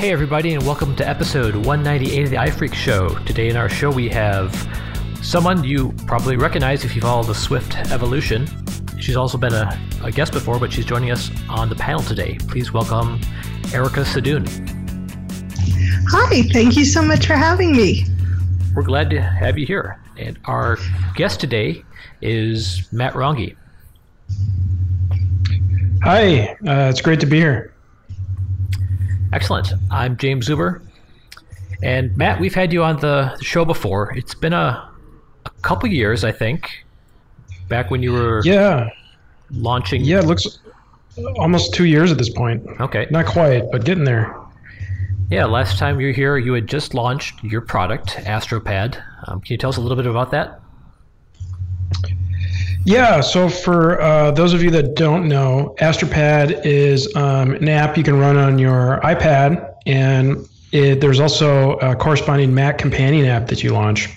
Hey, everybody, and welcome to episode 198 of the iPhreaks Show. Today in our show, we have someone you probably recognize if you follow the Swift evolution. She's also been a, a guest before, but she's joining us on the panel today. Please welcome Erica Sadun. Hi, thank you so much for having me. We're glad to have you here. And our guest today is Matt Ronge. Hi, uh, it's great to be here. Excellent. I'm Jaim Zuber. And Matt, we've had you on the show before. It's been a, a couple years, I think, back when you were yeah launching. Yeah, it looks almost two years at this point. Okay. Not quite, but getting there. Yeah, last time you were here, you had just launched your product, AstroPad. Um, can you tell us a little bit about that? Yeah, so for uh, those of you that don't know, AstroPad is um, an app you can run on your iPad, and it, there's also a corresponding Mac companion app that you launch.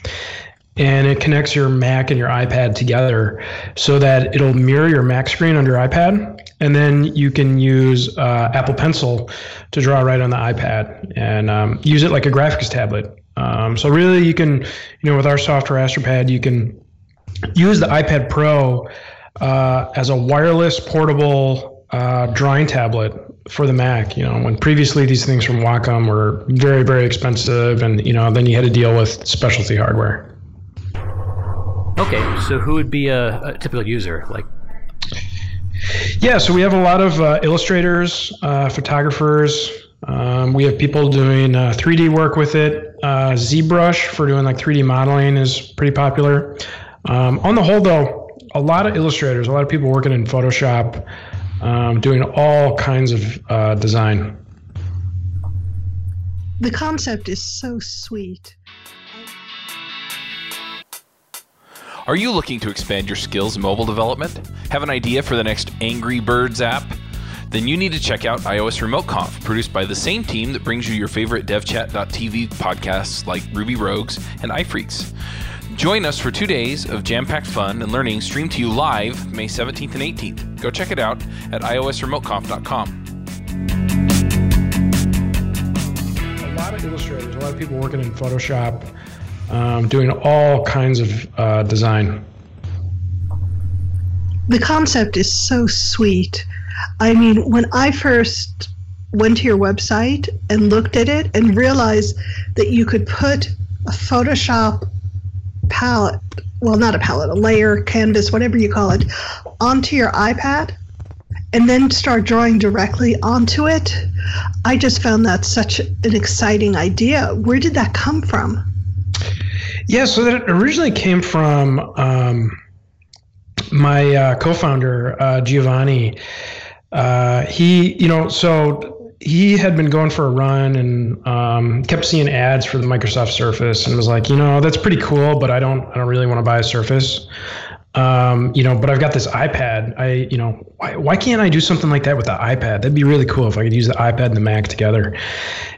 And it connects your Mac and your iPad together so that it'll mirror your Mac screen on your iPad. And then you can use uh, Apple Pencil to draw right on the iPad and um, use it like a graphics tablet. Um, so, really, you can, you know, with our software AstroPad, you can use the iPad Pro uh, as a wireless portable uh, drawing tablet for the Mac. You know, when previously these things from Wacom were very, very expensive, and you know, then you had to deal with specialty hardware. Okay, so who would be a, a typical user? Like, yeah, so we have a lot of uh, illustrators, uh, photographers. Um, we have people doing 3D uh, work with it. Uh, ZBrush for doing like 3D modeling is pretty popular. Um, on the whole, though, a lot of illustrators, a lot of people working in Photoshop, um, doing all kinds of uh, design. The concept is so sweet. Are you looking to expand your skills in mobile development? Have an idea for the next Angry Birds app? Then you need to check out iOS Remote Conf, produced by the same team that brings you your favorite devchat.tv podcasts like Ruby Rogues and iPhreaks. Join us for two days of jam packed fun and learning streamed to you live May 17th and 18th. Go check it out at iosremoteconf.com. A lot of illustrators, a lot of people working in Photoshop, um, doing all kinds of uh, design. The concept is so sweet. I mean, when I first went to your website and looked at it and realized that you could put a Photoshop palette, well, not a palette, a layer, canvas, whatever you call it, onto your iPad and then start drawing directly onto it. I just found that such an exciting idea. Where did that come from? Yeah, so that originally came from um, my uh, co-founder uh, Giovanni. Uh, he, you know, so he had been going for a run and um, kept seeing ads for the Microsoft Surface and was like, you know, that's pretty cool, but I don't, I don't really want to buy a Surface. Um, you know, but I've got this iPad. I, you know, why, why can't I do something like that with the iPad? That'd be really cool if I could use the iPad and the Mac together.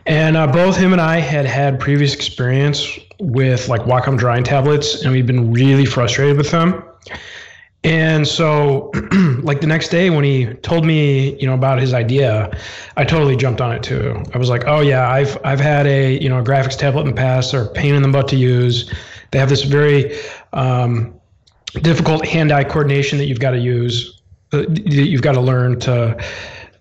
And uh, both him and I had had previous experience with like Wacom drawing tablets, and we've been really frustrated with them. And so, like the next day when he told me, you know, about his idea, I totally jumped on it too. I was like, oh yeah, I've I've had a you know a graphics tablet in the past. They're a pain in the butt to use. They have this very um, difficult hand-eye coordination that you've got to use. Uh, you've got to learn to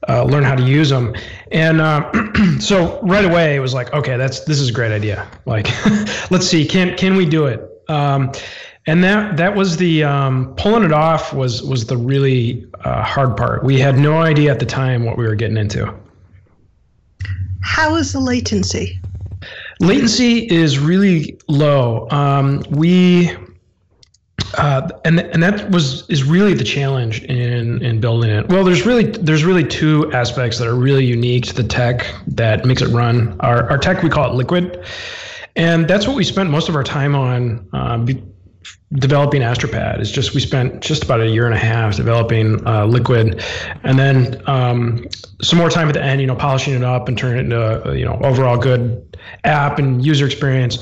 uh, learn how to use them. And uh, so right away it was like, okay, that's this is a great idea. Like, let's see, can can we do it? Um, and that that was the um, pulling it off was was the really uh, hard part. We had no idea at the time what we were getting into. How is the latency? Latency is really low. Um, we uh, and and that was is really the challenge in in building it. Well, there's really there's really two aspects that are really unique to the tech that makes it run. Our our tech we call it Liquid, and that's what we spent most of our time on. Be, developing Astropad is just we spent just about a year and a half developing uh, Liquid, and then um, some more time at the end, you know, polishing it up and turning it into a, you know overall good app and user experience.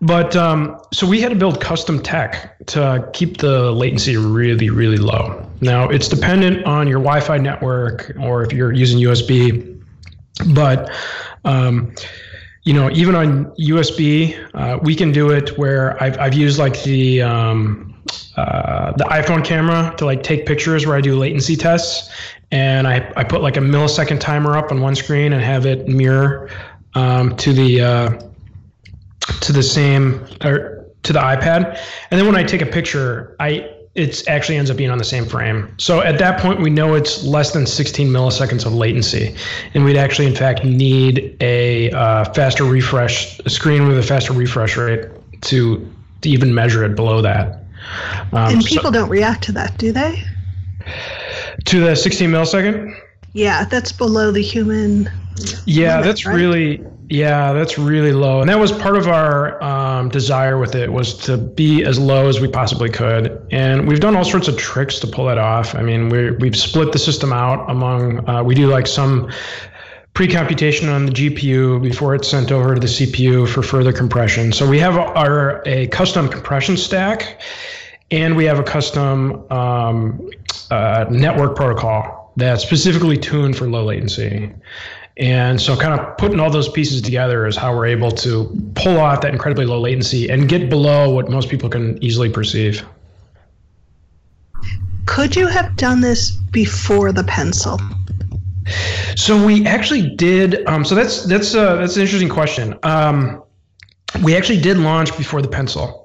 But um, so we had to build custom tech to keep the latency really really low. Now it's dependent on your Wi-Fi network or if you're using USB, but Um, you know, even on USB, uh, we can do it where I've, I've used like the um, uh, the iPhone camera to like take pictures where I do latency tests, and I, I put like a millisecond timer up on one screen and have it mirror um, to the uh, to the same or to the iPad, and then when I take a picture, I it actually ends up being on the same frame. So at that point, we know it's less than 16 milliseconds of latency, and we'd actually, in fact, need a uh, faster refresh a screen with a faster refresh rate to, to even measure it below that. Um, and people so, don't react to that, do they? To the 16 millisecond? Yeah, that's below the human. Yeah, limit, that's right? really yeah, that's really low, and that was part of our um, desire with it was to be as low as we possibly could. And we've done all sorts of tricks to pull that off. I mean, we we've split the system out among. Uh, we do like some pre-computation on the GPU before it's sent over to the CPU for further compression. So we have our a custom compression stack, and we have a custom um, uh, network protocol that's specifically tuned for low latency. And so, kind of putting all those pieces together is how we're able to pull off that incredibly low latency and get below what most people can easily perceive. Could you have done this before the pencil? So we actually did. Um, so that's that's uh, that's an interesting question. Um, we actually did launch before the pencil.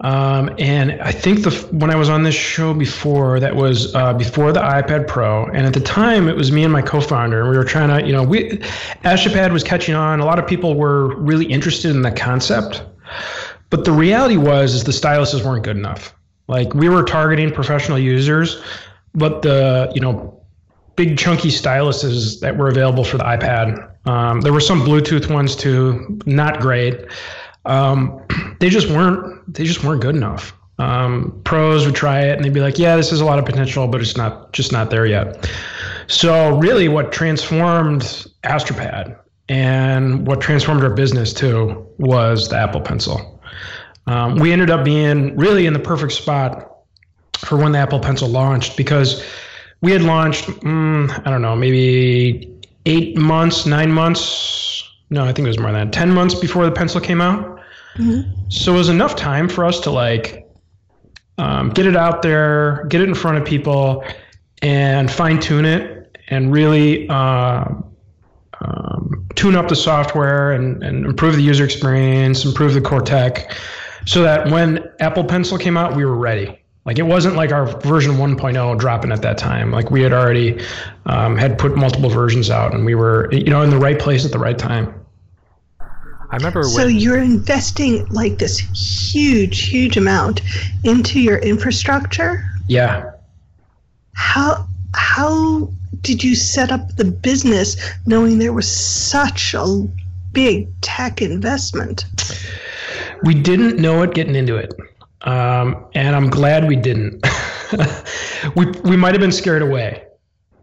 Um, and I think the when I was on this show before, that was uh, before the iPad Pro, and at the time it was me and my co-founder, and we were trying to, you know, we Astropad was catching on. A lot of people were really interested in the concept, but the reality was is the styluses weren't good enough. Like we were targeting professional users, but the you know big chunky styluses that were available for the iPad. Um, there were some Bluetooth ones too, not great. Um, they just weren't they just weren't good enough. Um, pros would try it and they'd be like, "Yeah, this has a lot of potential, but it's not just not there yet." So really, what transformed Astropad and what transformed our business too was the Apple Pencil. Um, we ended up being really in the perfect spot for when the Apple Pencil launched because we had launched, mm, I don't know, maybe eight months, nine months. No, I think it was more than that. Ten months before the Pencil came out. Mm-hmm. So it was enough time for us to like um, get it out there, get it in front of people, and fine tune it, and really uh, um, tune up the software and, and improve the user experience, improve the core tech, so that when Apple Pencil came out, we were ready. Like it wasn't like our version 1.0 dropping at that time. Like we had already um, had put multiple versions out, and we were you know in the right place at the right time. I remember. So you're investing like this huge, huge amount into your infrastructure. Yeah. How how did you set up the business knowing there was such a big tech investment? We didn't know it getting into it, um, and I'm glad we didn't. we we might have been scared away.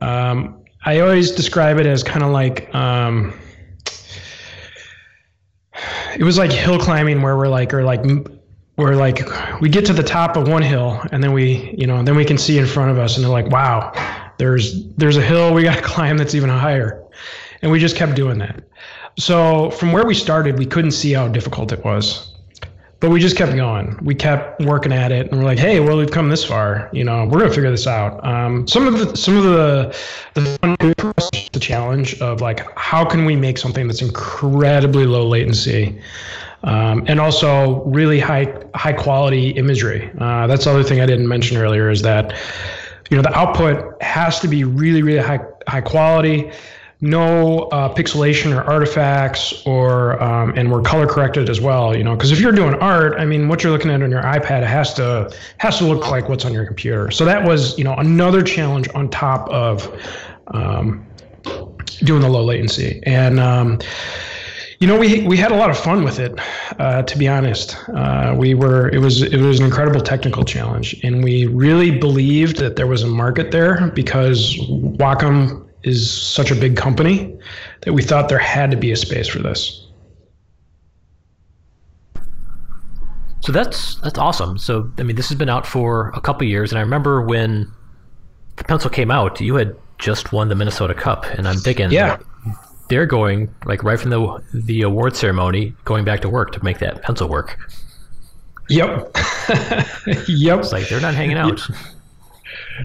Um, I always describe it as kind of like. Um, it was like hill climbing where we're like or like we're like we get to the top of one hill and then we you know then we can see in front of us and they're like wow there's there's a hill we got to climb that's even higher. And we just kept doing that. So from where we started we couldn't see how difficult it was but we just kept going. We kept working at it, and we're like, "Hey, well, we've come this far. You know, we're gonna figure this out." Um, some of the some of the the the challenge of like, how can we make something that's incredibly low latency, um, and also really high high quality imagery. Uh, that's the other thing I didn't mention earlier is that you know the output has to be really really high high quality no uh, pixelation or artifacts or um, and we're color corrected as well you know because if you're doing art i mean what you're looking at on your ipad has to has to look like what's on your computer. So that was you know another challenge on top of um, doing the low latency. And um, you know we we had a lot of fun with it uh, to be honest. Uh, we were it was it was an incredible technical challenge. And we really believed that there was a market there because wacom is such a big company that we thought there had to be a space for this. So that's that's awesome. So I mean, this has been out for a couple years, and I remember when the pencil came out, you had just won the Minnesota Cup, and I'm thinking, yeah. they're going like right from the the award ceremony, going back to work to make that pencil work. Yep. yep. It's like they're not hanging out.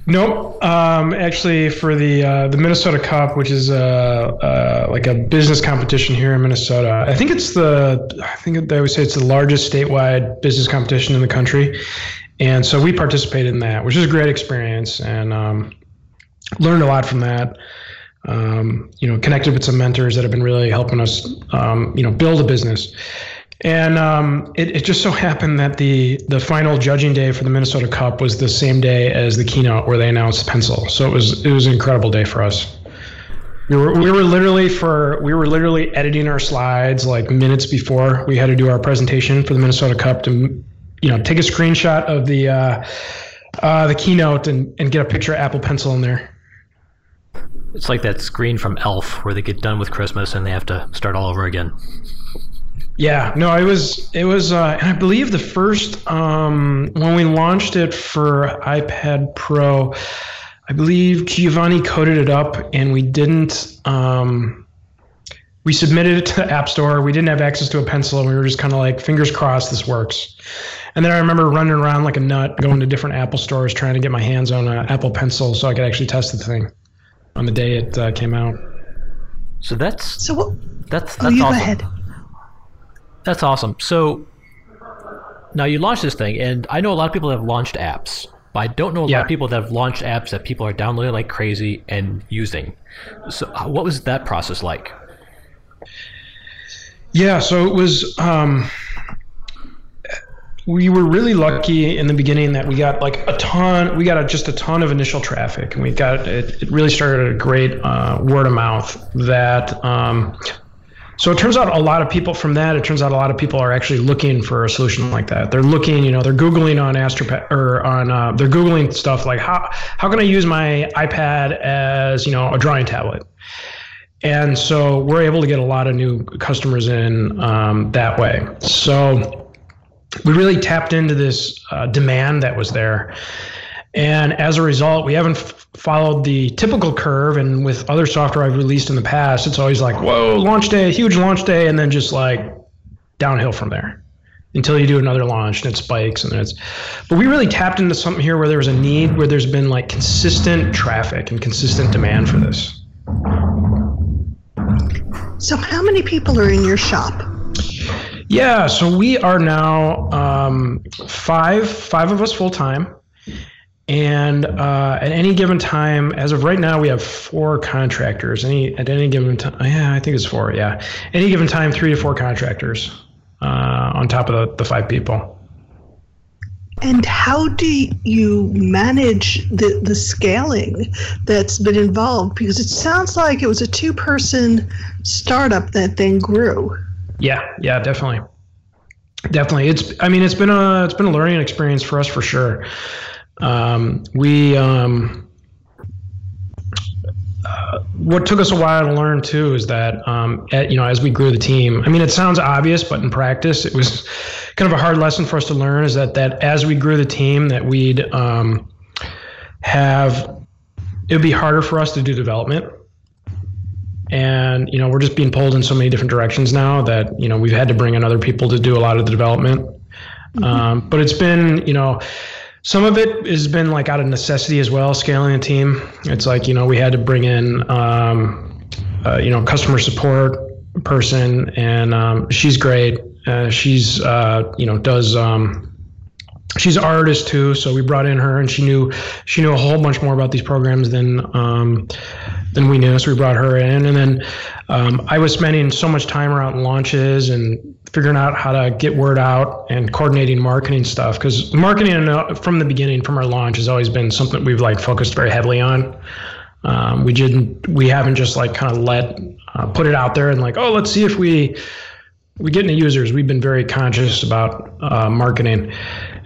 Nope. Um, actually, for the uh, the Minnesota Cup, which is uh, uh, like a business competition here in Minnesota, I think it's the I think they would say it's the largest statewide business competition in the country, and so we participated in that, which is a great experience, and um, learned a lot from that. Um, you know, connected with some mentors that have been really helping us, um, you know, build a business. And um, it, it, just so happened that the the final judging day for the Minnesota Cup was the same day as the keynote where they announced Pencil. So it was it was an incredible day for us. We were we were literally for we were literally editing our slides like minutes before we had to do our presentation for the Minnesota Cup to you know take a screenshot of the uh, uh, the keynote and, and get a picture of Apple Pencil in there. It's like that screen from Elf where they get done with Christmas and they have to start all over again. Yeah, no, it was it was, uh, and I believe the first um, when we launched it for iPad Pro, I believe Giovanni coded it up, and we didn't. Um, we submitted it to the App Store. We didn't have access to a pencil, and we were just kind of like, fingers crossed, this works. And then I remember running around like a nut, going to different Apple stores, trying to get my hands on an Apple Pencil so I could actually test the thing on the day it uh, came out. So that's so. What, that's oh, that's you awesome. That's awesome. So now you launched this thing, and I know a lot of people that have launched apps, but I don't know a Yeah. lot of people that have launched apps that people are downloading like crazy and using. So uh, what was that process like? Yeah, so it was. Um, we were really lucky in the beginning that we got like a ton. We got a, just a ton of initial traffic, and we got it. It really started a great uh, word of mouth. That um, so it turns out a lot of people from that. It turns out a lot of people are actually looking for a solution like that. They're looking, you know, they're googling on AstroPad or on uh, they're googling stuff like how how can I use my iPad as you know a drawing tablet. And so we're able to get a lot of new customers in um, that way. So we really tapped into this uh, demand that was there. And as a result, we haven't f- followed the typical curve. And with other software I've released in the past, it's always like, whoa, launch day, huge launch day, and then just like downhill from there until you do another launch and it spikes and then it's but we really tapped into something here where there was a need where there's been like consistent traffic and consistent demand for this So, how many people are in your shop? Yeah, so we are now um, five five of us full time, and uh, at any given time, as of right now, we have four contractors. Any at any given time, yeah, I think it's four. Yeah, any given time, three to four contractors uh, on top of the, the five people. And how do you manage the, the scaling that's been involved? Because it sounds like it was a two person startup that then grew. Yeah, yeah, definitely, definitely. It's I mean, it's been a it's been a learning experience for us for sure. Um, we um, uh, what took us a while to learn too is that um, at, you know as we grew the team. I mean, it sounds obvious, but in practice, it was kind of a hard lesson for us to learn. Is that that as we grew the team, that we'd um, have it would be harder for us to do development and you know we're just being pulled in so many different directions now that you know we've had to bring in other people to do a lot of the development um, but it's been you know some of it has been like out of necessity as well scaling a team. It's like you know we had to bring in um, uh, you know customer support person and um, she's great. Uh, she's uh, you know does um, she's an artist too so we brought in her and she knew she knew a whole bunch more about these programs than um, than we knew so we brought her in. And then um, i was spending so much time around launches and figuring out how to get word out and coordinating marketing stuff because marketing uh, from the beginning from our launch has always been something we've like focused very heavily on. Um, we didn't we haven't just like kind of let uh, put it out there and like oh let's see if we we get into users. We've been very conscious about uh, marketing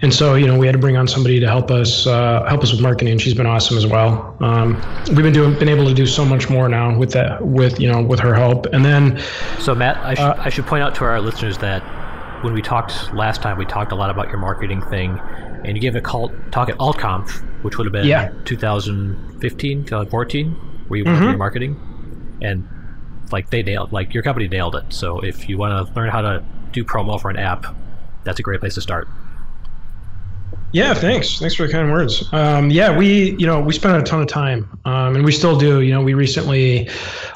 and so you know we had to bring on somebody to help us uh, help us with marketing she's been awesome as well um, we've been doing been able to do so much more now with that with you know with her help and then So Matt, I, sh- Uh, I should point out to our listeners that when we talked last time, we talked a lot about your marketing thing, and you gave a call, talk at AltConf, which would have been Yeah. 2015, 2014, where you over your marketing, and like they nailed, like your company nailed it. So if you want to learn how to do promo for an app, that's a great place to start. Yeah, thanks. Thanks for the kind words. Um, yeah, we you know we spent a ton of time, um, and we still do. You know, we recently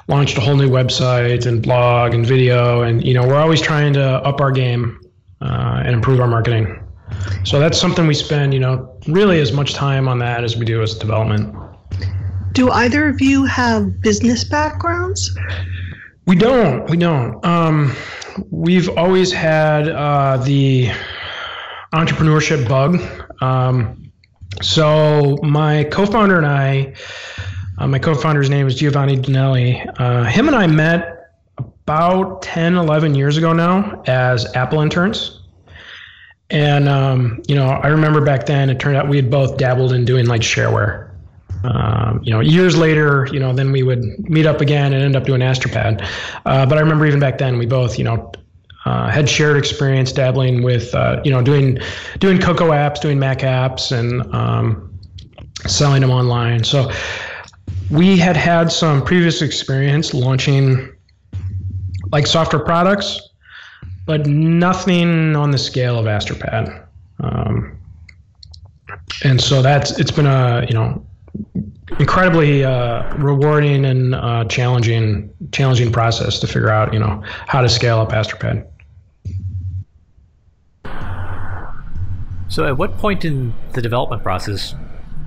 launched a whole new website and blog and video, and you know we're always trying to up our game uh, and improve our marketing. So that's something we spend you know really as much time on that as we do as development. Do either of you have business backgrounds? We don't. We don't. Um, we've always had uh, the entrepreneurship bug. Um, so my co-founder and I, uh, my co-founder's name is Giovanni Donelli. Uh, him and I met about 10, 11 years ago now as Apple interns. And, um, you know, I remember back then it turned out we had both dabbled in doing like shareware. Um, you know, years later, you know, then we would meet up again and end up doing Astropad. Uh, but I remember even back then we both, you know, uh, had shared experience dabbling with uh, you know doing doing Cocoa apps, doing Mac apps, and um, selling them online. So we had had some previous experience launching like software products, but nothing on the scale of Astropad. Um, and so that's it's been a you know incredibly uh, rewarding and uh, challenging challenging process to figure out you know how to scale up Astropad. So, at what point in the development process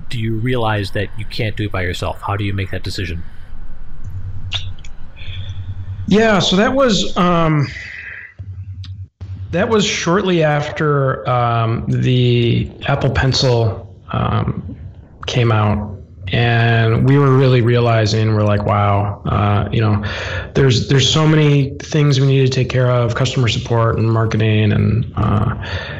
do you realize that you can't do it by yourself? How do you make that decision? Yeah, so that was um, that was shortly after um, the Apple Pencil um, came out, and we were really realizing we're like, wow, uh, you know, there's there's so many things we need to take care of, customer support and marketing and. Uh,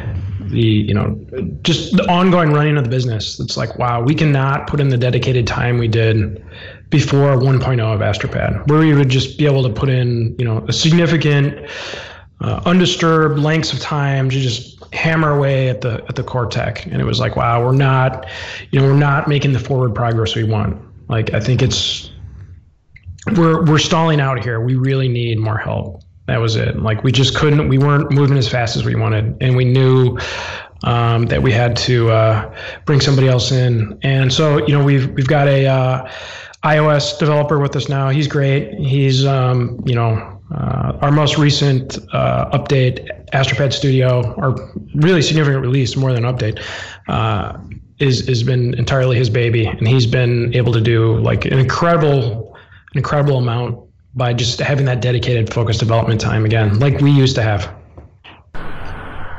the you know just the ongoing running of the business. It's like wow we cannot put in the dedicated time we did before 1.0 of astropad where we would just be able to put in you know a significant uh, undisturbed lengths of time to just hammer away at the at the core tech. And it was like wow we're not you know we're not making the forward progress we want. Like i think it's we're we're stalling out here. We really need more help that was it. Like we just couldn't, we weren't moving as fast as we wanted, and we knew um, that we had to uh, bring somebody else in. And so, you know, we've we've got a uh, iOS developer with us now. He's great. He's um, you know uh, our most recent uh, update, Astropad Studio, our really significant release, more than an update, uh, is has been entirely his baby, and he's been able to do like an incredible, an incredible amount by just having that dedicated focused development time again, like we used to have.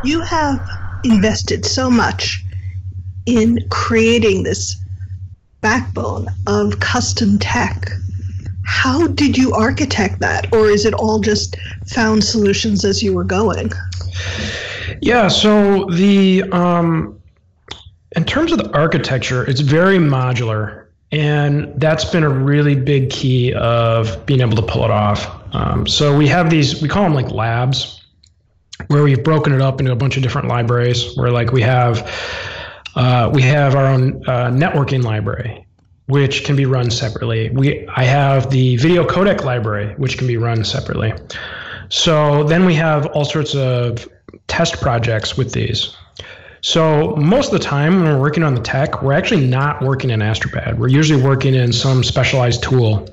You have invested so much in creating this backbone of custom tech. How did you architect that, or is it all just found solutions as you were going? Yeah, so the um, in terms of the architecture, it's very modular and that's been a really big key of being able to pull it off. Um, so we have these, we call them like labs, where we've broken it up into a bunch of different libraries. Where like we have, uh, we have our own uh, networking library, which can be run separately. We I have the video codec library, which can be run separately. So then we have all sorts of test projects with these. So most of the time when we're working on the tech, we're actually not working in Astropad. We're usually working in some specialized tool.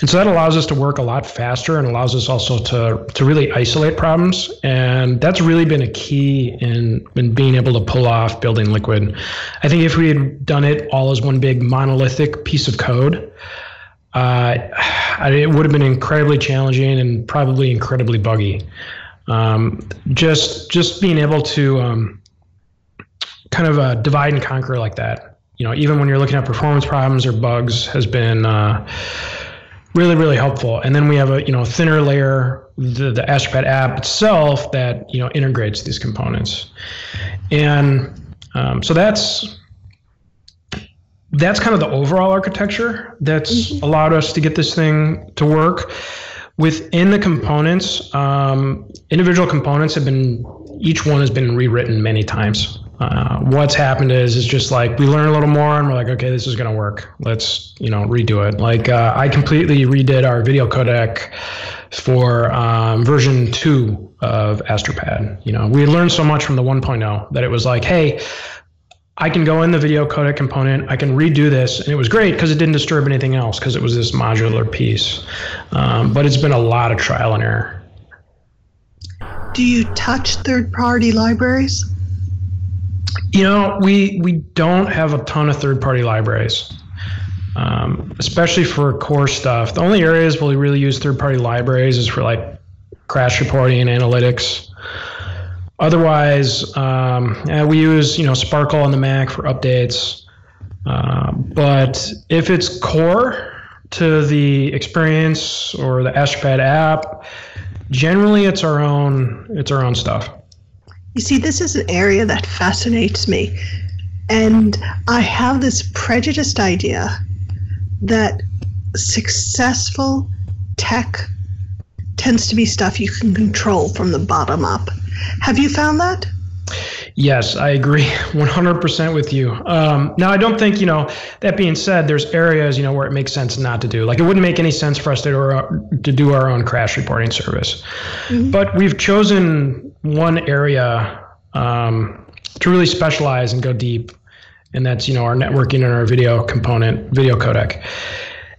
And so that allows us to work a lot faster and allows us also to, to really isolate problems. And that's really been a key in, in being able to pull off building Liquid. I think if we had done it all as one big monolithic piece of code, uh, it would have been incredibly challenging and probably incredibly buggy. Um, just just being able to um, kind of a divide and conquer like that. You know, even when you're looking at performance problems or bugs, has been uh, really really helpful. And then we have a you know thinner layer, the the Astropad app itself that you know integrates these components, and um, so that's that's kind of the overall architecture that's mm-hmm. allowed us to get this thing to work. Within the components, um, individual components have been each one has been rewritten many times. Uh, what's happened is is just like we learn a little more and we're like, okay, this is gonna work. Let's you know redo it. Like uh, I completely redid our video codec for um, version two of Astropad. You know, we learned so much from the 1.0 that it was like, hey, I can go in the video codec component, I can redo this, and it was great because it didn't disturb anything else because it was this modular piece. Um, but it's been a lot of trial and error. Do you touch third-party libraries? You know, we we don't have a ton of third-party libraries, um, especially for core stuff. The only areas where we really use third-party libraries is for like crash reporting and analytics. Otherwise, um, we use you know Sparkle on the Mac for updates. Uh, but if it's core to the experience or the Astropad app, generally it's our own it's our own stuff. You see, this is an area that fascinates me, and I have this prejudiced idea that successful tech tends to be stuff you can control from the bottom up. Have you found that? Yes, I agree 100% with you. Um, now, I don't think, you know, that being said, there's areas, you know, where it makes sense not to do. Like, it wouldn't make any sense for us to do our, to do our own crash reporting service. Mm-hmm. But we've chosen one area um, to really specialize and go deep. And that's, you know, our networking and our video component, video codec.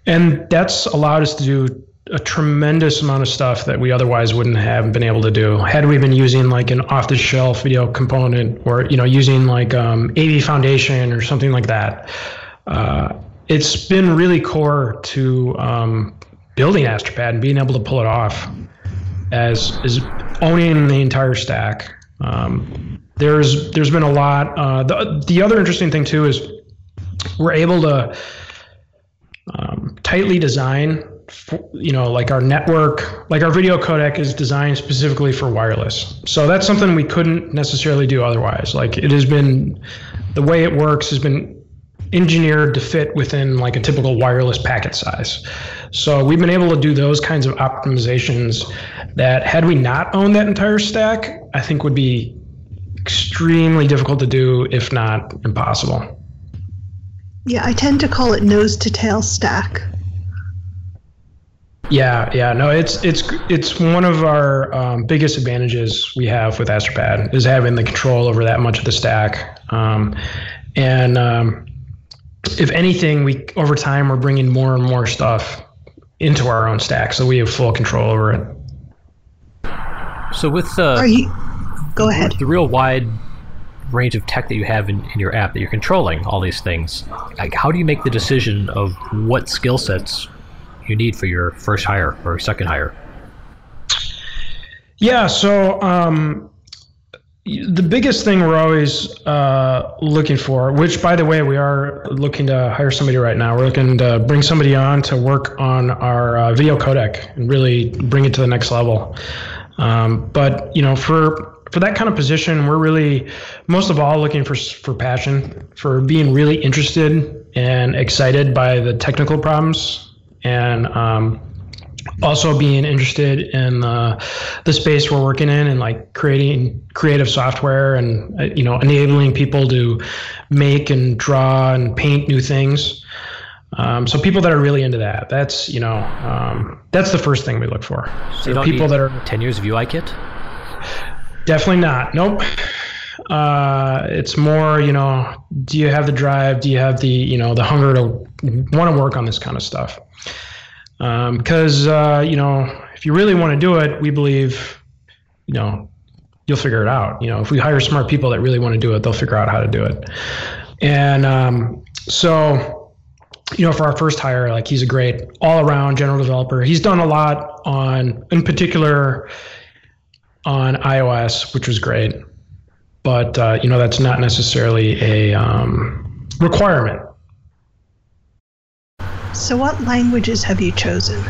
And that's allowed us to do a tremendous amount of stuff that we otherwise wouldn't have been able to do had we been using like an off-the-shelf video component or you know using like um, AV Foundation or something like that. Uh, it's been really core to um, building Astropad and being able to pull it off as is owning the entire stack. Um, there's there's been a lot. Uh, the the other interesting thing too is we're able to um, tightly design you know, like our network, like our video codec is designed specifically for wireless. So that's something we couldn't necessarily do otherwise. Like it has been, the way it works has been engineered to fit within like a typical wireless packet size. So we've been able to do those kinds of optimizations that had we not owned that entire stack, I think would be extremely difficult to do, if not impossible. Yeah, I tend to call it nose to tail stack. Yeah, yeah, no, it's it's it's one of our um, biggest advantages we have with Astropad is having the control over that much of the stack. Um, and um, if anything, we over time we're bringing more and more stuff into our own stack, so we have full control over it. So with the Are you, go ahead. the real wide range of tech that you have in, in your app that you're controlling all these things, like how do you make the decision of what skill sets you need for your first hire or second hire? Yeah, so um, the biggest thing we're always uh, looking for, which by the way, we are looking to hire somebody right now. We're looking to bring somebody on to work on our uh, video codec and really bring it to the next level. Um, but you know, for for that kind of position, we're really most of all looking for for passion, for being really interested and excited by the technical problems and um, also being interested in the, the space we're working in and like creating creative software and uh, you know enabling people to make and draw and paint new things um, so people that are really into that that's you know um, that's the first thing we look for. So people that are 10 years of UIKit definitely not. Nope. Uh, it's more you know do you have the drive? Do you have the you know the hunger to want to work on this kind of stuff? Because um, uh, you know if you really want to do it we believe you know you'll figure it out. You know if we hire smart people that really want to do it they'll figure out how to do it. And um, so you know for our first hire like he's a great all around general developer he's done a lot on in particular on ios which was great but uh, you know that's not necessarily a um, requirement so, what languages have you chosen?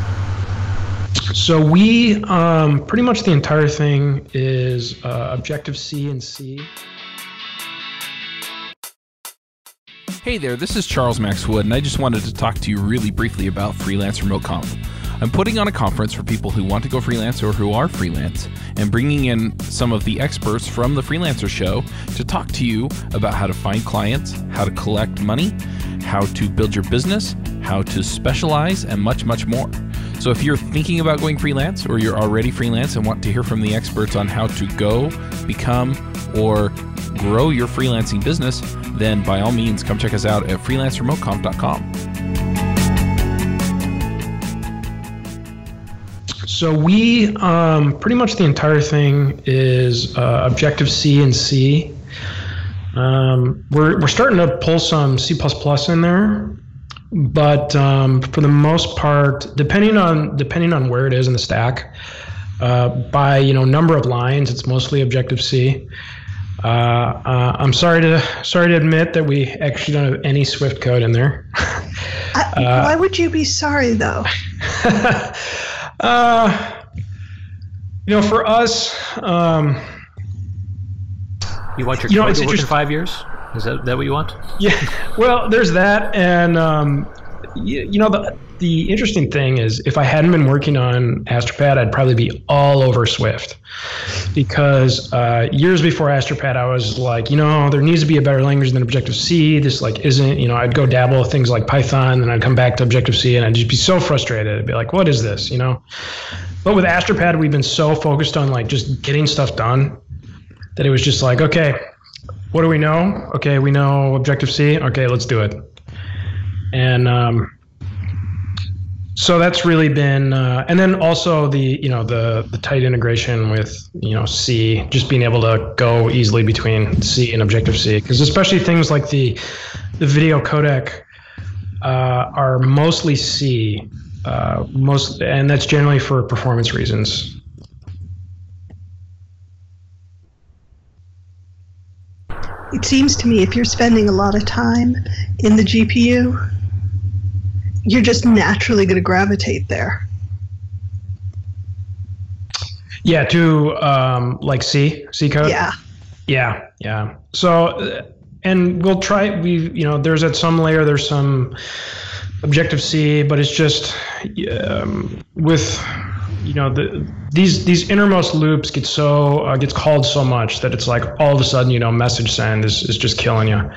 So, we um, pretty much the entire thing is uh, Objective C and C. Hey there, this is Charles Max Wood, and I just wanted to talk to you really briefly about Freelance Remote Conf. I'm putting on a conference for people who want to go freelance or who are freelance and bringing in some of the experts from the Freelancer Show to talk to you about how to find clients, how to collect money, how to build your business, how to specialize, and much, much more. So if you're thinking about going freelance or you're already freelance and want to hear from the experts on how to go, become, or grow your freelancing business, then by all means come check us out at freelanceremoteconf.com. So we um, pretty much the entire thing is uh, Objective C and C. Um, we're we're starting to pull some C in there, but um, for the most part, depending on depending on where it is in the stack, uh, by you know number of lines, it's mostly Objective C. Uh, uh, I'm sorry to sorry to admit that we actually don't have any Swift code in there. Uh, why would you be sorry though? Uh, you know, for us, um, you want your you know, code to work in five years? Is that, that what you want? Yeah. Well, there's that, and um, you, you know the the interesting thing is if I hadn't been working on Astropad, I'd probably be all over Swift because uh, years before Astropad, I was like, you know, there needs to be a better language than Objective C. This like isn't, you know, I'd go dabble with things like Python, and I'd come back to Objective C, and I'd just be so frustrated. I'd be like, what is this, you know? But with Astropad, we've been so focused on like just getting stuff done that it was just like, okay, what do we know? Okay, we know Objective C. Okay, let's do it. And um, so that's really been uh, and then also the you know the the tight integration with you know c just being able to go easily between c and objective c. Because especially things like the the video codec uh, are mostly c uh, most and that's generally for performance reasons. It seems to me if you're spending a lot of time in the gpu you're just naturally going to gravitate there. Yeah, to um, like C, C code. Yeah. Yeah, yeah. So, uh, and we'll try. We, you know, there's at some layer, there's some Objective C, but it's just um, with you know the, these these innermost loops get so uh, gets called so much that it's like all of a sudden you know message send is, is just killing you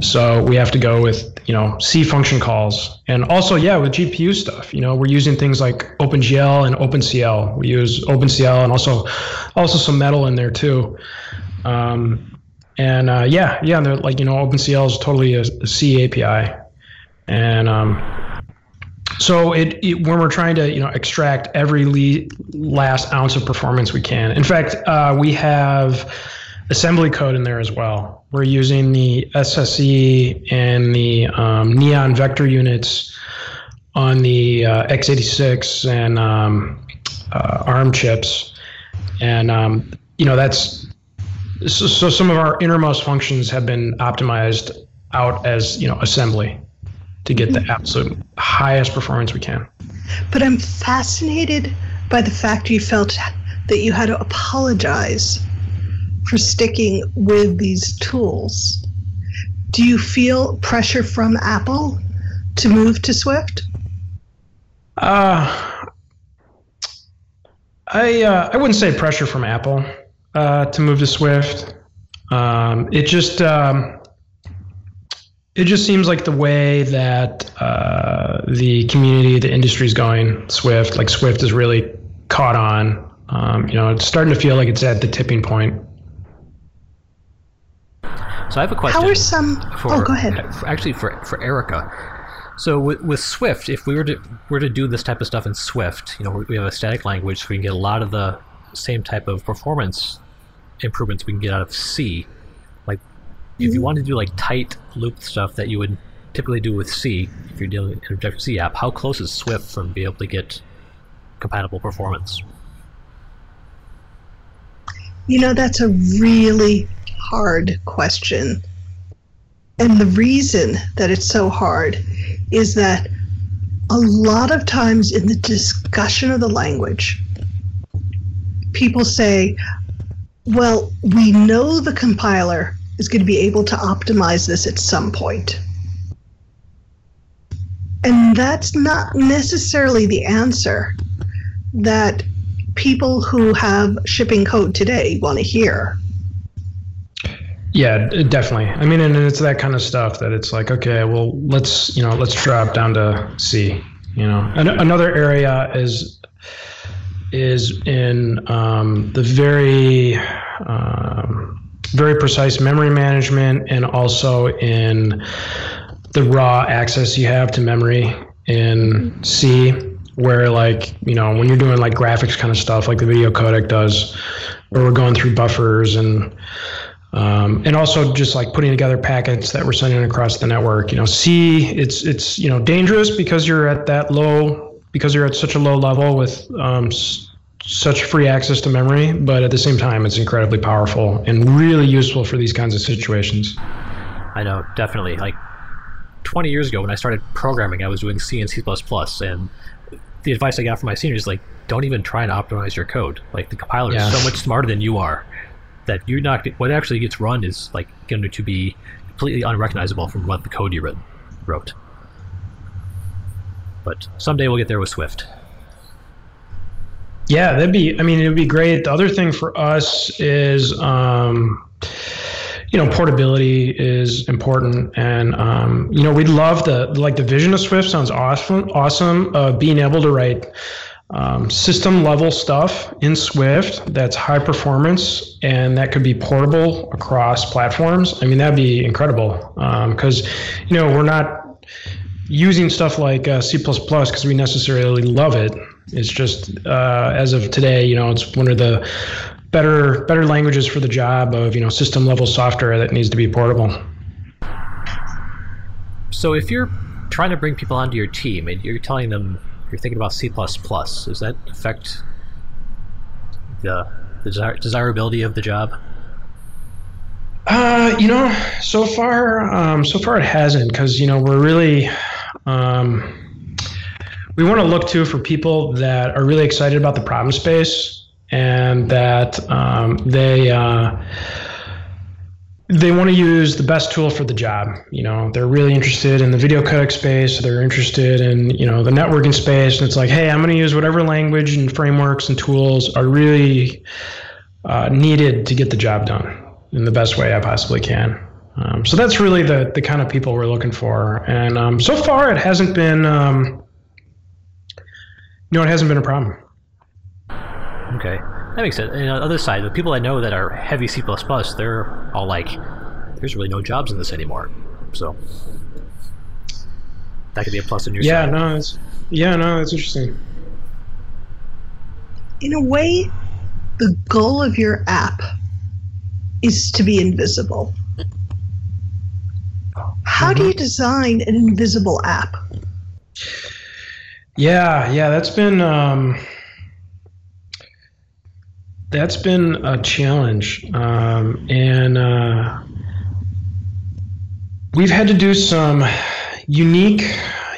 so we have to go with you know c function calls. And also yeah with gpu stuff you know we're using things like opengl and opencl. We use opencl and also also some metal in there too. Um, and uh, yeah yeah like you know opencl is totally a, a c api and um, so it, it, when we're trying to you know extract every le- last ounce of performance we can. In fact, uh, we have assembly code in there as well. We're using the SSE and the um, Neon vector units on the uh, x86 and um, uh, ARM chips, and um, you know that's so, so some of our innermost functions have been optimized out as you know assembly to get the absolute highest performance we can. But I'm fascinated by the fact you felt that you had to apologize for sticking with these tools. Do you feel pressure from Apple to move to Swift? Uh, I uh, I wouldn't say pressure from Apple uh, to move to Swift. Um, it just um, it just seems like the way that uh, the community, the industry is going, Swift, like Swift is really caught on. Um, you know, it's starting to feel like it's at the tipping point. So I have a question. How are some? For, oh, go ahead. actually, for for Erica. So with, with Swift, if we were to were to do this type of stuff in Swift, you know, we have a static language, so we can get a lot of the same type of performance improvements we can get out of C if you mm-hmm. want to do like tight loop stuff that you would typically do with C, if you're dealing with an Objective C app, how close is Swift from being able to get compatible performance? You know, that's a really hard question. And the reason that it's so hard is that a lot of times in the discussion of the language, people say, well, we know the compiler is going to be able to optimize this at some point. And that's not necessarily the answer that people who have shipping code today want to hear. Yeah, definitely. I mean, and it's that kind of stuff that it's like, okay, well, let's you know, let's drop down to C. You know, An- another area is is in um, the very um, very precise memory management and also in the raw access you have to memory in C, where like you know when you're doing like graphics kind of stuff, like the video codec does, where we're going through buffers and um, and also just like putting together packets that we're sending across the network. You know, C, it's it's you know dangerous because you're at that low because you're at such a low level with um, such free access to memory, but at the same time, it's incredibly powerful and really useful for these kinds of situations. I know, definitely. Like 20 years ago when I started programming, I was doing C and C++, and the advice I got from my seniors is like, don't even try and optimize your code. Like the compiler Yeah. is so much smarter than you are that you're not. What actually gets run is like going to be completely unrecognizable from what the code you wrote. wrote. But someday we'll get there with Swift. Yeah, that'd be. I mean, it'd be great. The other thing for us is, um, you know, portability is important, and um, you know, we'd love the like the vision of Swift sounds awesome. Awesome, uh, being able to write um, system level stuff in Swift that's high performance and that could be portable across platforms. I mean, that'd be incredible because you know we're not using stuff like uh, C++ because we necessarily love it. It's just uh, as of today, you know, it's one of the better better languages for the job of you know system level software that needs to be portable. So if you're trying to bring people onto your team and you're telling them you're thinking about C++, does that affect the, the desir- desirability of the job? Uh, you know, so far, um, so far it hasn't, because you know we're really, um, we want to look to for people that are really excited about the problem space and that um, they uh, they want to use the best tool for the job. You know, they're really interested in the video codec space. They're interested in you know the networking space, and it's like, hey, I'm going to use whatever language and frameworks and tools are really uh, needed to get the job done in the best way I possibly can. Um, so that's really the the kind of people we're looking for, and um, so far it hasn't been, you know, it hasn't been a problem. Okay, that makes sense. And on the other side, the people I know that are heavy C++, they're all like, "There's really no jobs in this anymore." So that could be a plus on your Yeah, side. no, it's yeah, no, that's interesting. In a way, the goal of your app is to be invisible. How do mm-hmm. you design an invisible app? Yeah, yeah, that's been um, that's been a challenge, um, and uh, we've had to do some unique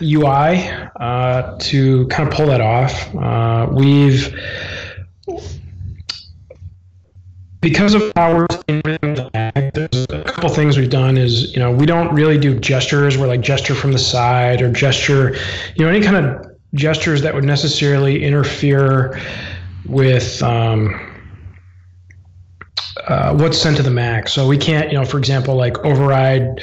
UI uh, to kind of pull that off. Uh, we've because of we're Mac, there's a couple things we've done is you know we don't really do gestures where like gesture from the side or gesture you know any kind of gestures that would necessarily interfere with um, uh, what's sent to the Mac. So we can't, you know, for example, like override.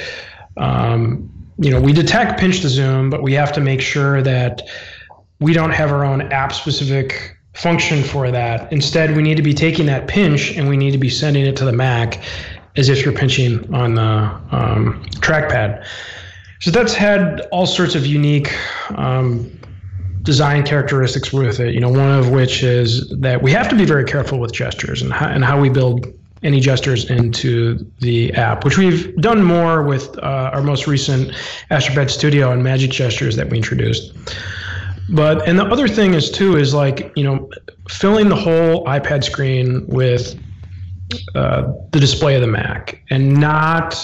Um, you know, we detect pinch to zoom, but we have to make sure that we don't have our own app-specific function for that. Instead, we need to be taking that pinch and we need to be sending it to the Mac as if you're pinching on the um, trackpad. So that's had all sorts of unique um, design characteristics with it. You know, one of which is that we have to be very careful with gestures and how, and how we build any gestures into the app, which we've done more with uh, our most recent Astropad Studio and Magic gestures that we introduced. But and the other thing is too is like you know filling the whole iPad screen with uh, the display of the Mac and not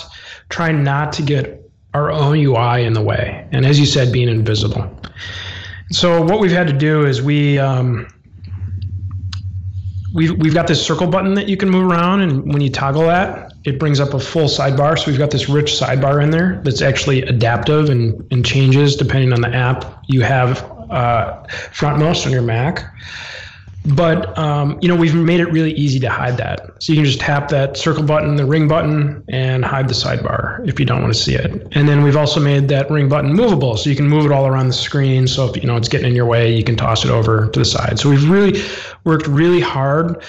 trying not to get our own UI in the way. And as you said, being invisible. So what we've had to do is we um, we've we've got this circle button that you can move around, and when you toggle that, it brings up a full sidebar. So we've got this rich sidebar in there that's actually adaptive and, and changes depending on the app you have uh, frontmost on your Mac. But um, you know we've made it really easy to hide that. So you can just tap that circle button, the ring button, and hide the sidebar if you don't want to see it. And then we've also made that ring button movable, so you can move it all around the screen. So if you know it's getting in your way, you can toss it over to the side. So we've really worked really hard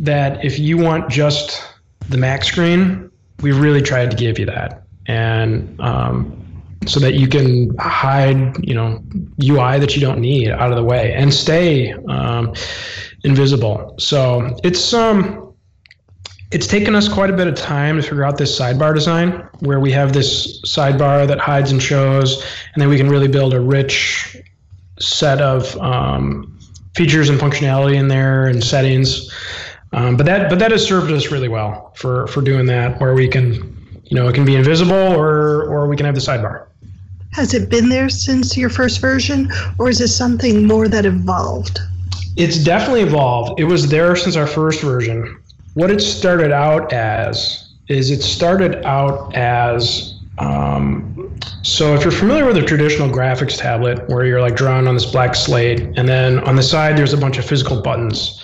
that if you want just the Mac screen, we really tried to give you that, and um, so that you can hide, you know, UI that you don't need out of the way and stay um, invisible. So it's um, it's taken us quite a bit of time to figure out this sidebar design, where we have this sidebar that hides and shows, and then we can really build a rich set of um, features and functionality in there and settings. Um, but that but that has served us really well for for doing that, where we can, you know, it can be invisible or or we can have the sidebar. Has it been there since your first version, or is it something more that evolved? It's definitely evolved. It was there since our first version. What it started out as is it started out as um, so if you're familiar with a traditional graphics tablet where you're like drawing on this black slate and then on the side there's a bunch of physical buttons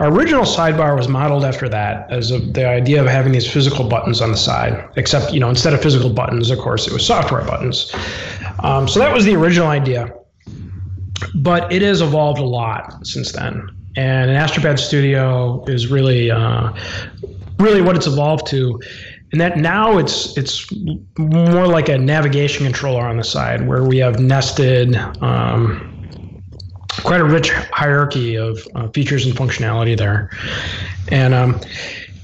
our original sidebar was modeled after that, as the idea of having these physical buttons on the side. Except, you know, instead of physical buttons, of course, it was software buttons. Um, so that was the original idea. But it has evolved a lot since then, and an Astropad Studio is really, uh, really what it's evolved to. And that now it's it's more like a navigation controller on the side, where we have nested. Um, quite a rich hierarchy of uh, features and functionality there. And um,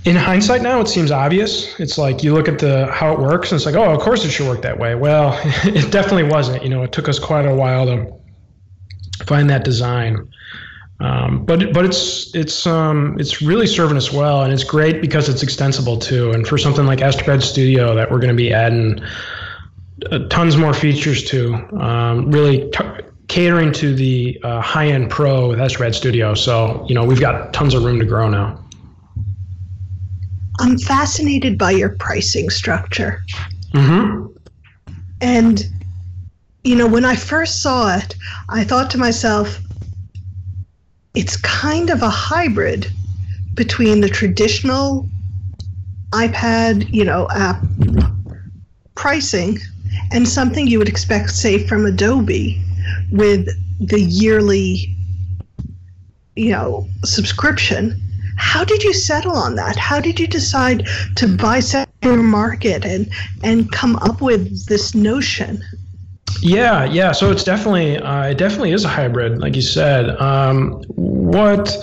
in hindsight now, it seems obvious. It's like you look at the how it works, and it's like, oh, of course it should work that way. Well, it definitely wasn't. You know, it took us quite a while to find that design. Um, but but it's it's um, it's really serving us well, and it's great because it's extensible too. And for something like Astropad Studio that we're going to be adding uh, tons more features to, um, really t- catering to the uh, high end pro with Astropad Studio. So, you know, we've got tons of room to grow now. I'm fascinated by your pricing structure. Mm-hmm. And, you know, when I first saw it, I thought to myself, it's kind of a hybrid between the traditional iPad, you know, app pricing and something you would expect, say, from Adobe with the yearly, you know, subscription. How did you settle on that? How did you decide to bisect your market and and come up with this notion? Yeah, yeah. So it's definitely uh, it definitely is a hybrid, like you said. Um, what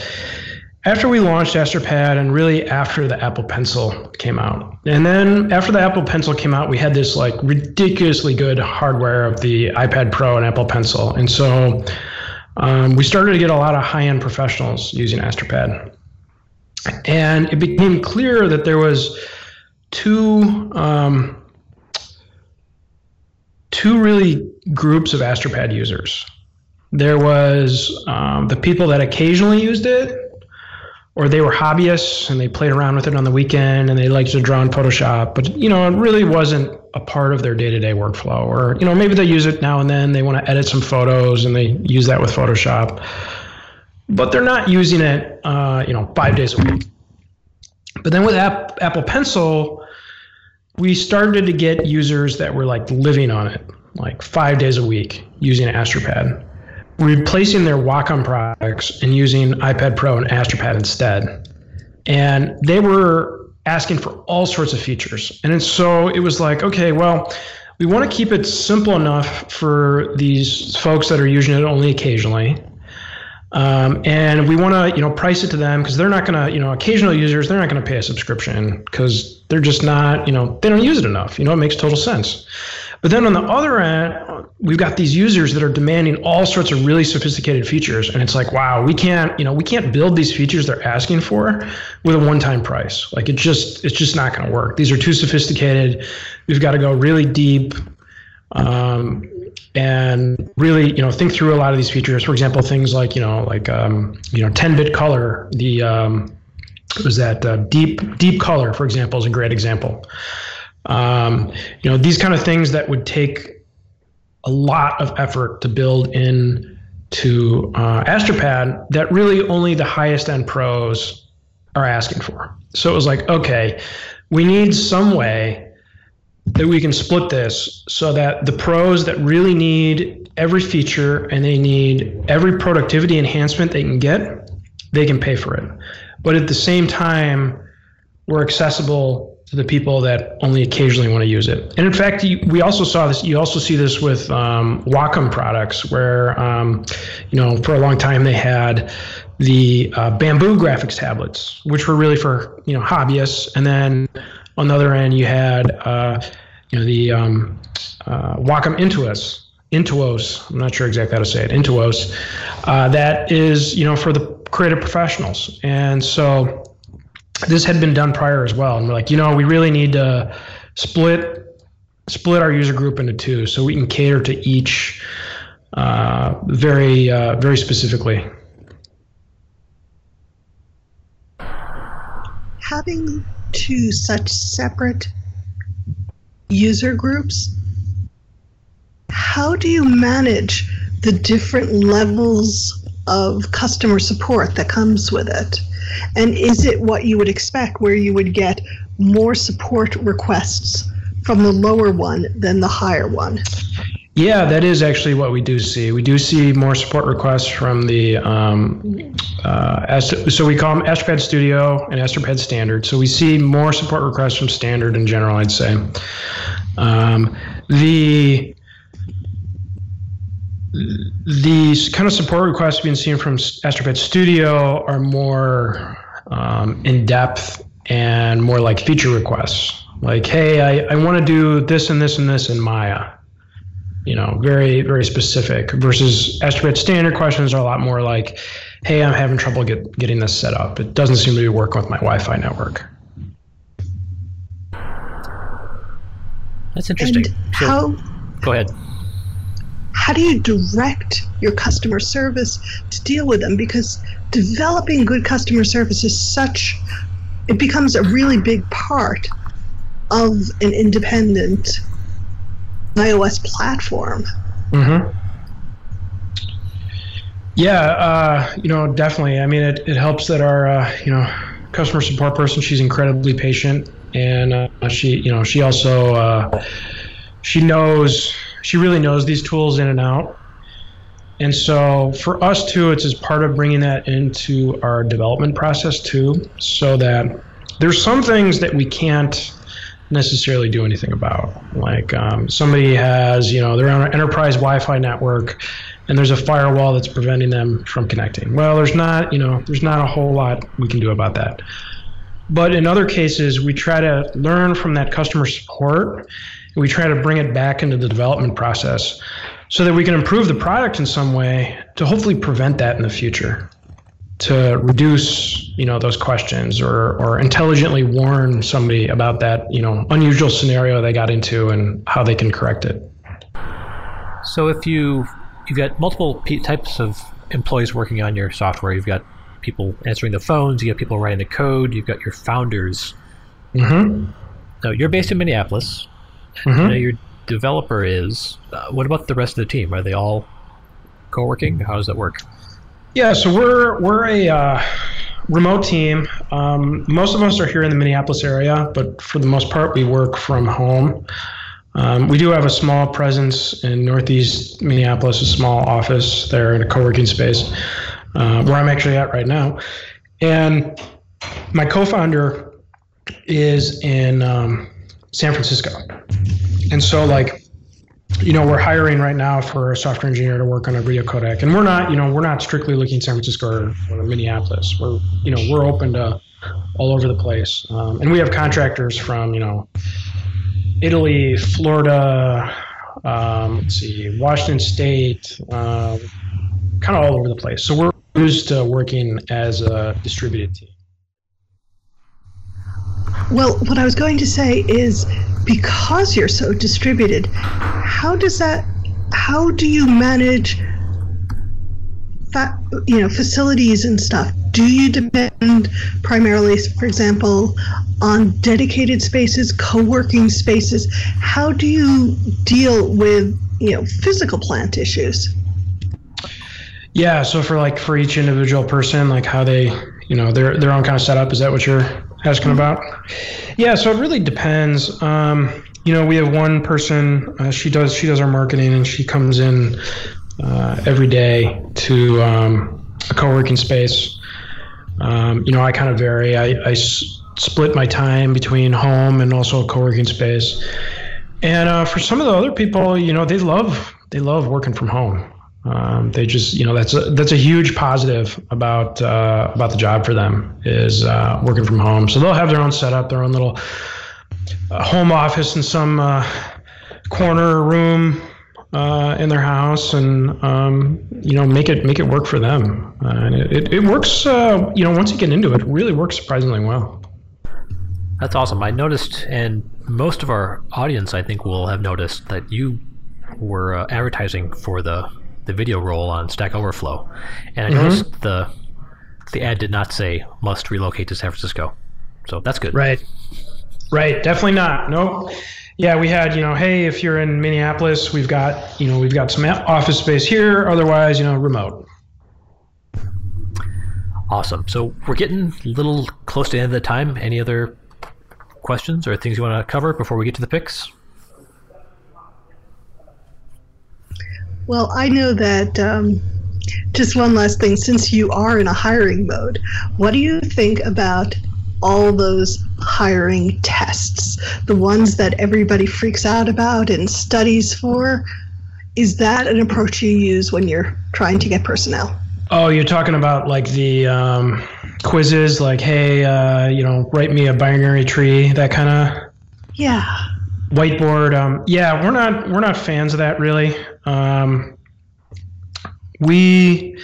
after we launched Astropad and really after the Apple Pencil came out. And then after the Apple Pencil came out, we had this like ridiculously good hardware of the iPad Pro and Apple Pencil. And so um, we started to get a lot of high end professionals using Astropad. And it became clear that there was two um, two really groups of Astropad users. There was um, the people that occasionally used it or they were hobbyists and they played around with it on the weekend and they liked to draw in Photoshop, but you know, it really wasn't a part of their day-to-day workflow. Or you know, maybe they use it now and then. They want to edit some photos and they use that with Photoshop, but they're not using it, uh, you know, five days a week. But then with App, Apple Pencil, we started to get users that were like living on it, like five days a week using Astropad replacing their Wacom products and using iPad Pro and Astropad instead. And they were asking for all sorts of features. And so it was like, okay, well, we want to keep it simple enough for these folks that are using it only occasionally. Um, and we want to, you know, price it to them because they're not going to, you know, occasional users, they're not going to pay a subscription because they're just not, you know, they don't use it enough. You know, it makes total sense. But then on the other end, we've got these users that are demanding all sorts of really sophisticated features, and it's like, wow, we can't, you know, we can't build these features they're asking for with a one-time price. Like it just, it's just not going to work. These are too sophisticated. We've got to go really deep. Um, and really, you know, think through a lot of these features. For example, things like, you know, like, um, you know, 10-bit color, the um, was that uh, deep deep color, for example, is a great example. Um, you know, these kind of things that would take a lot of effort to build in to uh, Astropad that really only the highest end pros are asking for. So it was like, okay, we need some way that we can split this so that the pros that really need every feature and they need every productivity enhancement they can get, they can pay for it. But at the same time, we're accessible to the people that only occasionally want to use it. And in fact, you, we also saw this. You also see this with um, Wacom products, where um, you know for a long time they had the uh, bamboo graphics tablets, which were really for you know hobbyists, and then on the other end you had uh, you know the um, uh, Wacom Intuos. Intuos, I'm not sure exactly how to say it. Intuos, uh, that is you know for the creative professionals, and so this had been done prior as well. And we're like, you know, we really need to split split our user group into two so we can cater to each uh, very uh, very specifically. Having two such separate user groups, how do you manage the different levels of customer support that comes with it? And is it what you would expect, where you would get more support requests from the lower one than the higher one? Yeah, that is actually what we do see. We do see more support requests from the, um, uh, so we call them Astropad Studio and Astropad Standard. So we see more support requests from Standard in general, I'd say. Um, the the kind of support requests being seen from Astropad Studio are more um, in depth and more like feature requests. Like, hey, I, I want to do this and this and this in Maya. You know, very, very specific versus Astropad standard questions are a lot more like, hey, I'm having trouble get, getting this set up. It doesn't seem to be working with my Wi Fi network. That's interesting. And so, how, go ahead how do you direct your customer service to deal with them? Because developing good customer service is such, it becomes a really big part of an independent iOS platform. Mm-hmm. Yeah, uh, you know, definitely. I mean, it, it helps that our, uh, you know, customer support person, she's incredibly patient. And uh, she, you know, she also, uh, she knows she really knows these tools in and out. And so for us too, it's as part of bringing that into our development process too, so that there's some things that we can't necessarily do anything about. Like um, somebody has, you know, they're on an enterprise Wi-Fi network, and there's a firewall that's preventing them from connecting. Well, there's not, you know, there's not a whole lot we can do about that. But in other cases, we try to learn from that customer support we try to bring it back into the development process so that we can improve the product in some way to hopefully prevent that in the future to reduce you know those questions or or intelligently warn somebody about that you know unusual scenario they got into and how they can correct it. So if you you've got multiple p- types of employees working on your software. You've got people answering the phones you got people writing the code you've got your founders. Mm-hmm. now you're based in minneapolis mm-hmm. know, your developer is. Uh, what about the rest of the team? Are they all co-working? How does that work? Yeah, so we're we're a uh, remote team. Um, most of us are here in the Minneapolis area, but for the most part, we work from home. Um, we do have a small presence in Northeast Minneapolis, a small office there in a co-working space uh, where I'm actually at right now, and my co-founder is in um, San Francisco. And so, like, you know, we're hiring right now for a software engineer to work on a video codec, and we're not, you know, we're not strictly looking San Francisco or, or Minneapolis. We're, you know, we're open to all over the place, um, and we have contractors from, you know, Italy, Florida, um, let's see, Washington State, uh, kind of all over the place. So we're used to working as a distributed team. Well, what I was going to say is because you're so distributed, how does that how do you manage fa- you know facilities and stuff? Do you depend primarily for example on dedicated spaces co-working spaces? How do you deal with you know physical plant issues? Yeah so for like for each individual person like how they you know their their own kind of setup is that what you're asking about yeah so it really depends um you know we have one person uh, she does she does our marketing and she comes in uh, every day to um, a co-working space. Um, you know, I kind of vary. I, I s- split my time between home and also a co-working space. And uh, for some of the other people, you know, they love they love working from home. Um, they just, you know, that's a that's a huge positive about uh, about the job for them is uh, working from home. So they'll have their own setup, their own little uh, home office in some uh, corner room uh, in their house and um, you know make it make it work for them. Uh, and it, it, it works. You know, once you get into it, it really works surprisingly well. That's awesome. I noticed, and most of our audience, I think, will have noticed that you were advertising for the the video role on Stack Overflow, and I mm-hmm. noticed the the ad did not say must relocate to San Francisco, so that's good. Right. Right. Definitely not. Nope yeah, we had, you know, hey, if you're in Minneapolis, we've got, you know, we've got some office space here. Otherwise, you know, remote. Awesome. So we're getting a little close to the end of the time. Any other questions or things you want to cover before we get to the picks? Well, I know that um, just one last thing. Since you are in a hiring mode, what do you think about all those hiring tests, the ones that everybody freaks out about and studies for. Is that an approach you use when you're trying to get personnel? Oh, you're talking about like the um, quizzes, like, hey, uh, you know, write me a binary tree, that kind of. Yeah. Whiteboard. Um, yeah, we're not we're not fans of that really. Um, we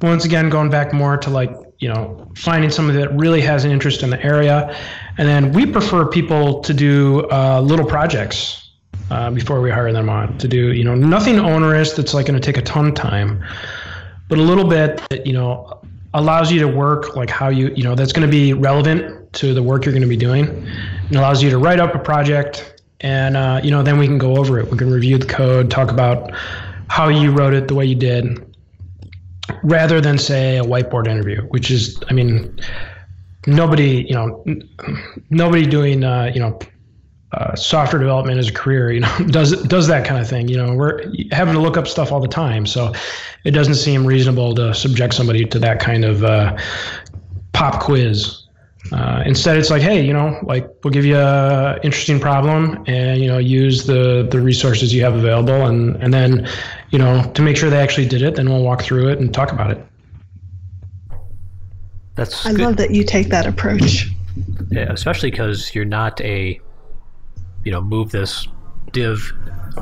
once again going back more to like you know, finding somebody that really has an interest in the area. And then we prefer people to do uh, little projects uh, before we hire them on to do, you know, nothing onerous that's like going to take a ton of time, but a little bit that, you know, allows you to work like how you, you know, that's going to be relevant to the work you're going to be doing and allows you to write up a project. And, uh, you know, then we can go over it. We can review the code, talk about how you wrote it the way you did rather than say a whiteboard interview, which is, I mean, nobody, you know, nobody doing, uh, you know, uh, software development as a career, you know, does does that kind of thing. You know, we're having to look up stuff all the time, so it doesn't seem reasonable to subject somebody to that kind of uh, pop quiz. Uh, instead, it's like, hey, you know, like we'll give you a interesting problem, and you know, use the the resources you have available, and and then, you know, to make sure they actually did it, then we'll walk through it and talk about it. That's. I good. love that you take that approach. Yeah, especially because you're not a, you know, move this div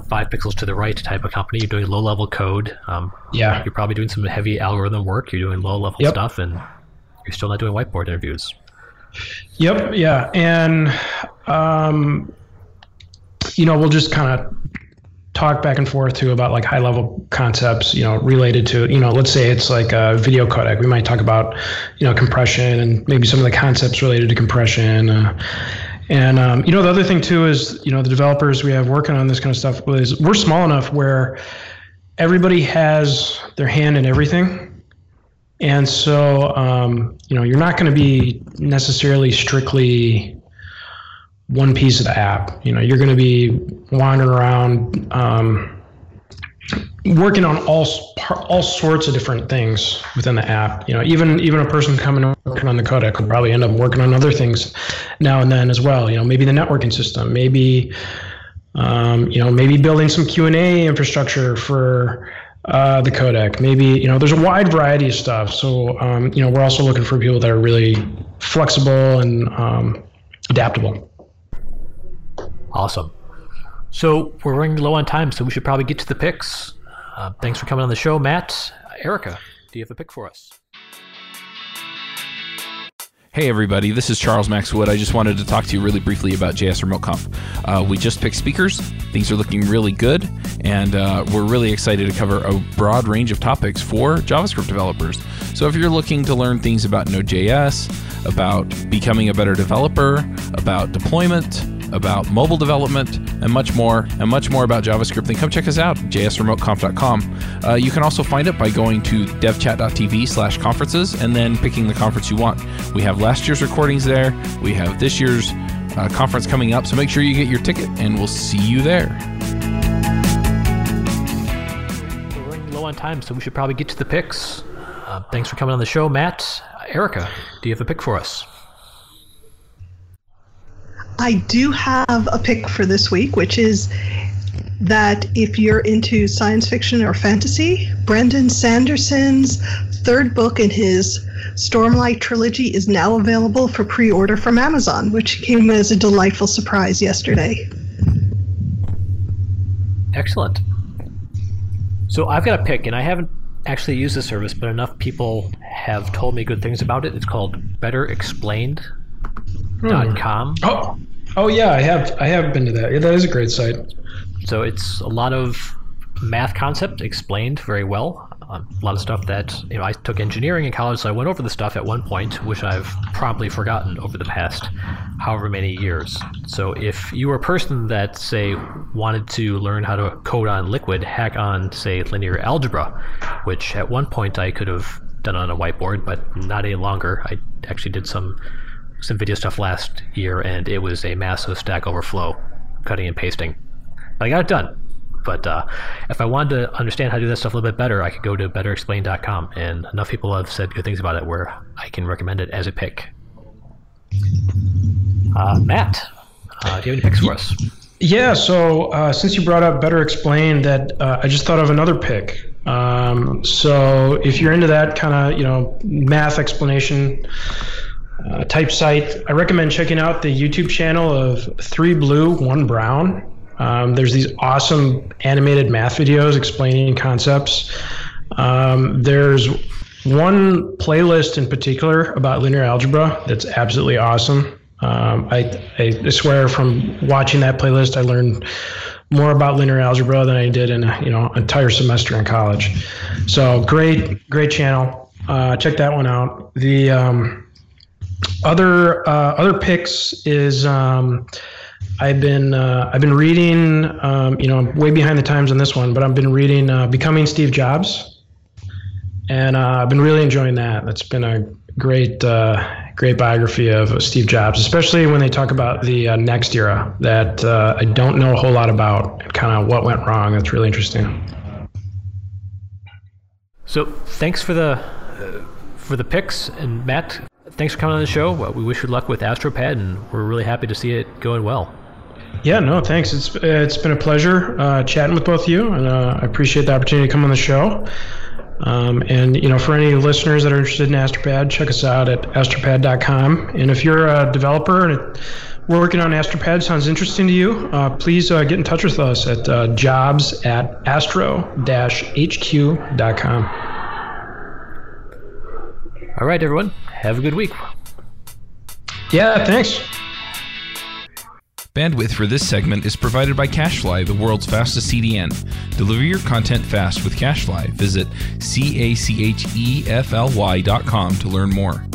five pixels to the right type of company. You're doing low level code. Um, yeah. You're probably doing some heavy algorithm work. You're doing low level yep. stuff, and you're still not doing whiteboard interviews. Yep. Yeah. And, um, you know, we'll just kind of talk back and forth too about like high level concepts, you know, related to, you know, let's say it's like a video codec. We might talk about, you know, compression and maybe some of the concepts related to compression. Uh, and, um, you know, the other thing too is, you know, the developers we have working on this kind of stuff is we're small enough where everybody has their hand in everything. And so, um, you know, you're not going to be necessarily strictly one piece of the app. You know, you're going to be wandering around, um, working on all all sorts of different things within the app. You know, even even a person coming working on the codec will probably end up working on other things now and then as well. You know, maybe the networking system, maybe um, you know, maybe building some Q and A infrastructure for uh, the codec. Maybe you know, there's a wide variety of stuff. So um, you know, we're also looking for people that are really flexible and um, adaptable. Awesome. So we're running low on time, so we should probably get to the picks. Uh, thanks for coming on the show, Matt. Erika, do you have a pick for us? Hey everybody, this is Charles Max Wood. I just wanted to talk to you really briefly about JS Remote Conf. Uh, we just picked speakers. Things are looking really good, and uh, we're really excited to cover a broad range of topics for JavaScript developers. So if you're looking to learn things about Node.js, about becoming a better developer, about deployment, about mobile development, and much more, and much more about JavaScript, then come check us out, jsremoteconf.com. Uh, you can also find it by going to devchat.tv slash conferences and then picking the conference you want. We have last year's recordings there. We have this year's uh, conference coming up, so make sure you get your ticket, and we'll see you there. We're running low on time, so we should probably get to the picks. Uh, thanks for coming on the show, Matt. Erika, do you have a pick for us? I do have a pick for this week, which is that if you're into science fiction or fantasy, Brandon Sanderson's third book in his Stormlight trilogy is now available for pre order from Amazon, which came as a delightful surprise yesterday. Excellent. So I've got a pick, and I haven't actually used the service, but enough people have told me good things about it. It's called BetterExplained.com. Hmm. Oh, oh yeah, I have I have been to that. Yeah, that is a great site. So it's a lot of math concept explained very well. Um, a lot of stuff that you know I took engineering in college, so I went over the stuff at one point, which I've probably forgotten over the past however many years. So if you were a person that say wanted to learn how to code on Liquid, hack on say linear algebra, which at one point I could have done on a whiteboard, but not any longer. I actually did some some video stuff last year, and it was a massive Stack Overflow cutting and pasting. I got it done. But uh, if I wanted to understand how to do that stuff a little bit better, I could go to betterexplained.com, and enough people have said good things about it where I can recommend it as a pick. Uh, Matt, uh, do you have any picks for us? Yeah, so uh, since you brought up Better Explained, that uh, I just thought of another pick. Um, so if you're into that kind of you know math explanation uh, type site, I recommend checking out the YouTube channel of 3Blue1Brown. Um, there's these awesome animated math videos explaining concepts. Um, there's one playlist in particular about linear algebra that's absolutely awesome. Um, I, I swear from watching that playlist, I learned more about linear algebra than I did in a, you know entire semester in college. So great, great channel. Uh, check that one out. The um, other uh, other picks is um, I've been uh, I've been reading. Um, you know, I'm way behind the times on this one, but I've been reading uh, Becoming Steve Jobs, and uh, I've been really enjoying that. That's been a great uh, great biography of Steve Jobs, especially when they talk about the uh, NeXT era that I don't know a whole lot about kind of what went wrong. That's really interesting. So thanks for the for the picks, and Matt, thanks for coming on the show. Well, we wish you luck with Astropad, and we're really happy to see it going well. Yeah, no, thanks. It's it's been a pleasure uh, chatting with both of you, and uh, I appreciate the opportunity to come on the show. Um, and you know, for any listeners that are interested in Astropad, check us out at astropad.com. And if you're a developer and working on Astropad sounds interesting to you, uh, please uh, get in touch with us at uh, jobs at astro-hq.com. All right, everyone. Have a good week. Yeah, thanks. Bandwidth for this segment is provided by CacheFly, the world's fastest CDN. Deliver your content fast with CacheFly. Visit C A C H E F L Y dot com to learn more.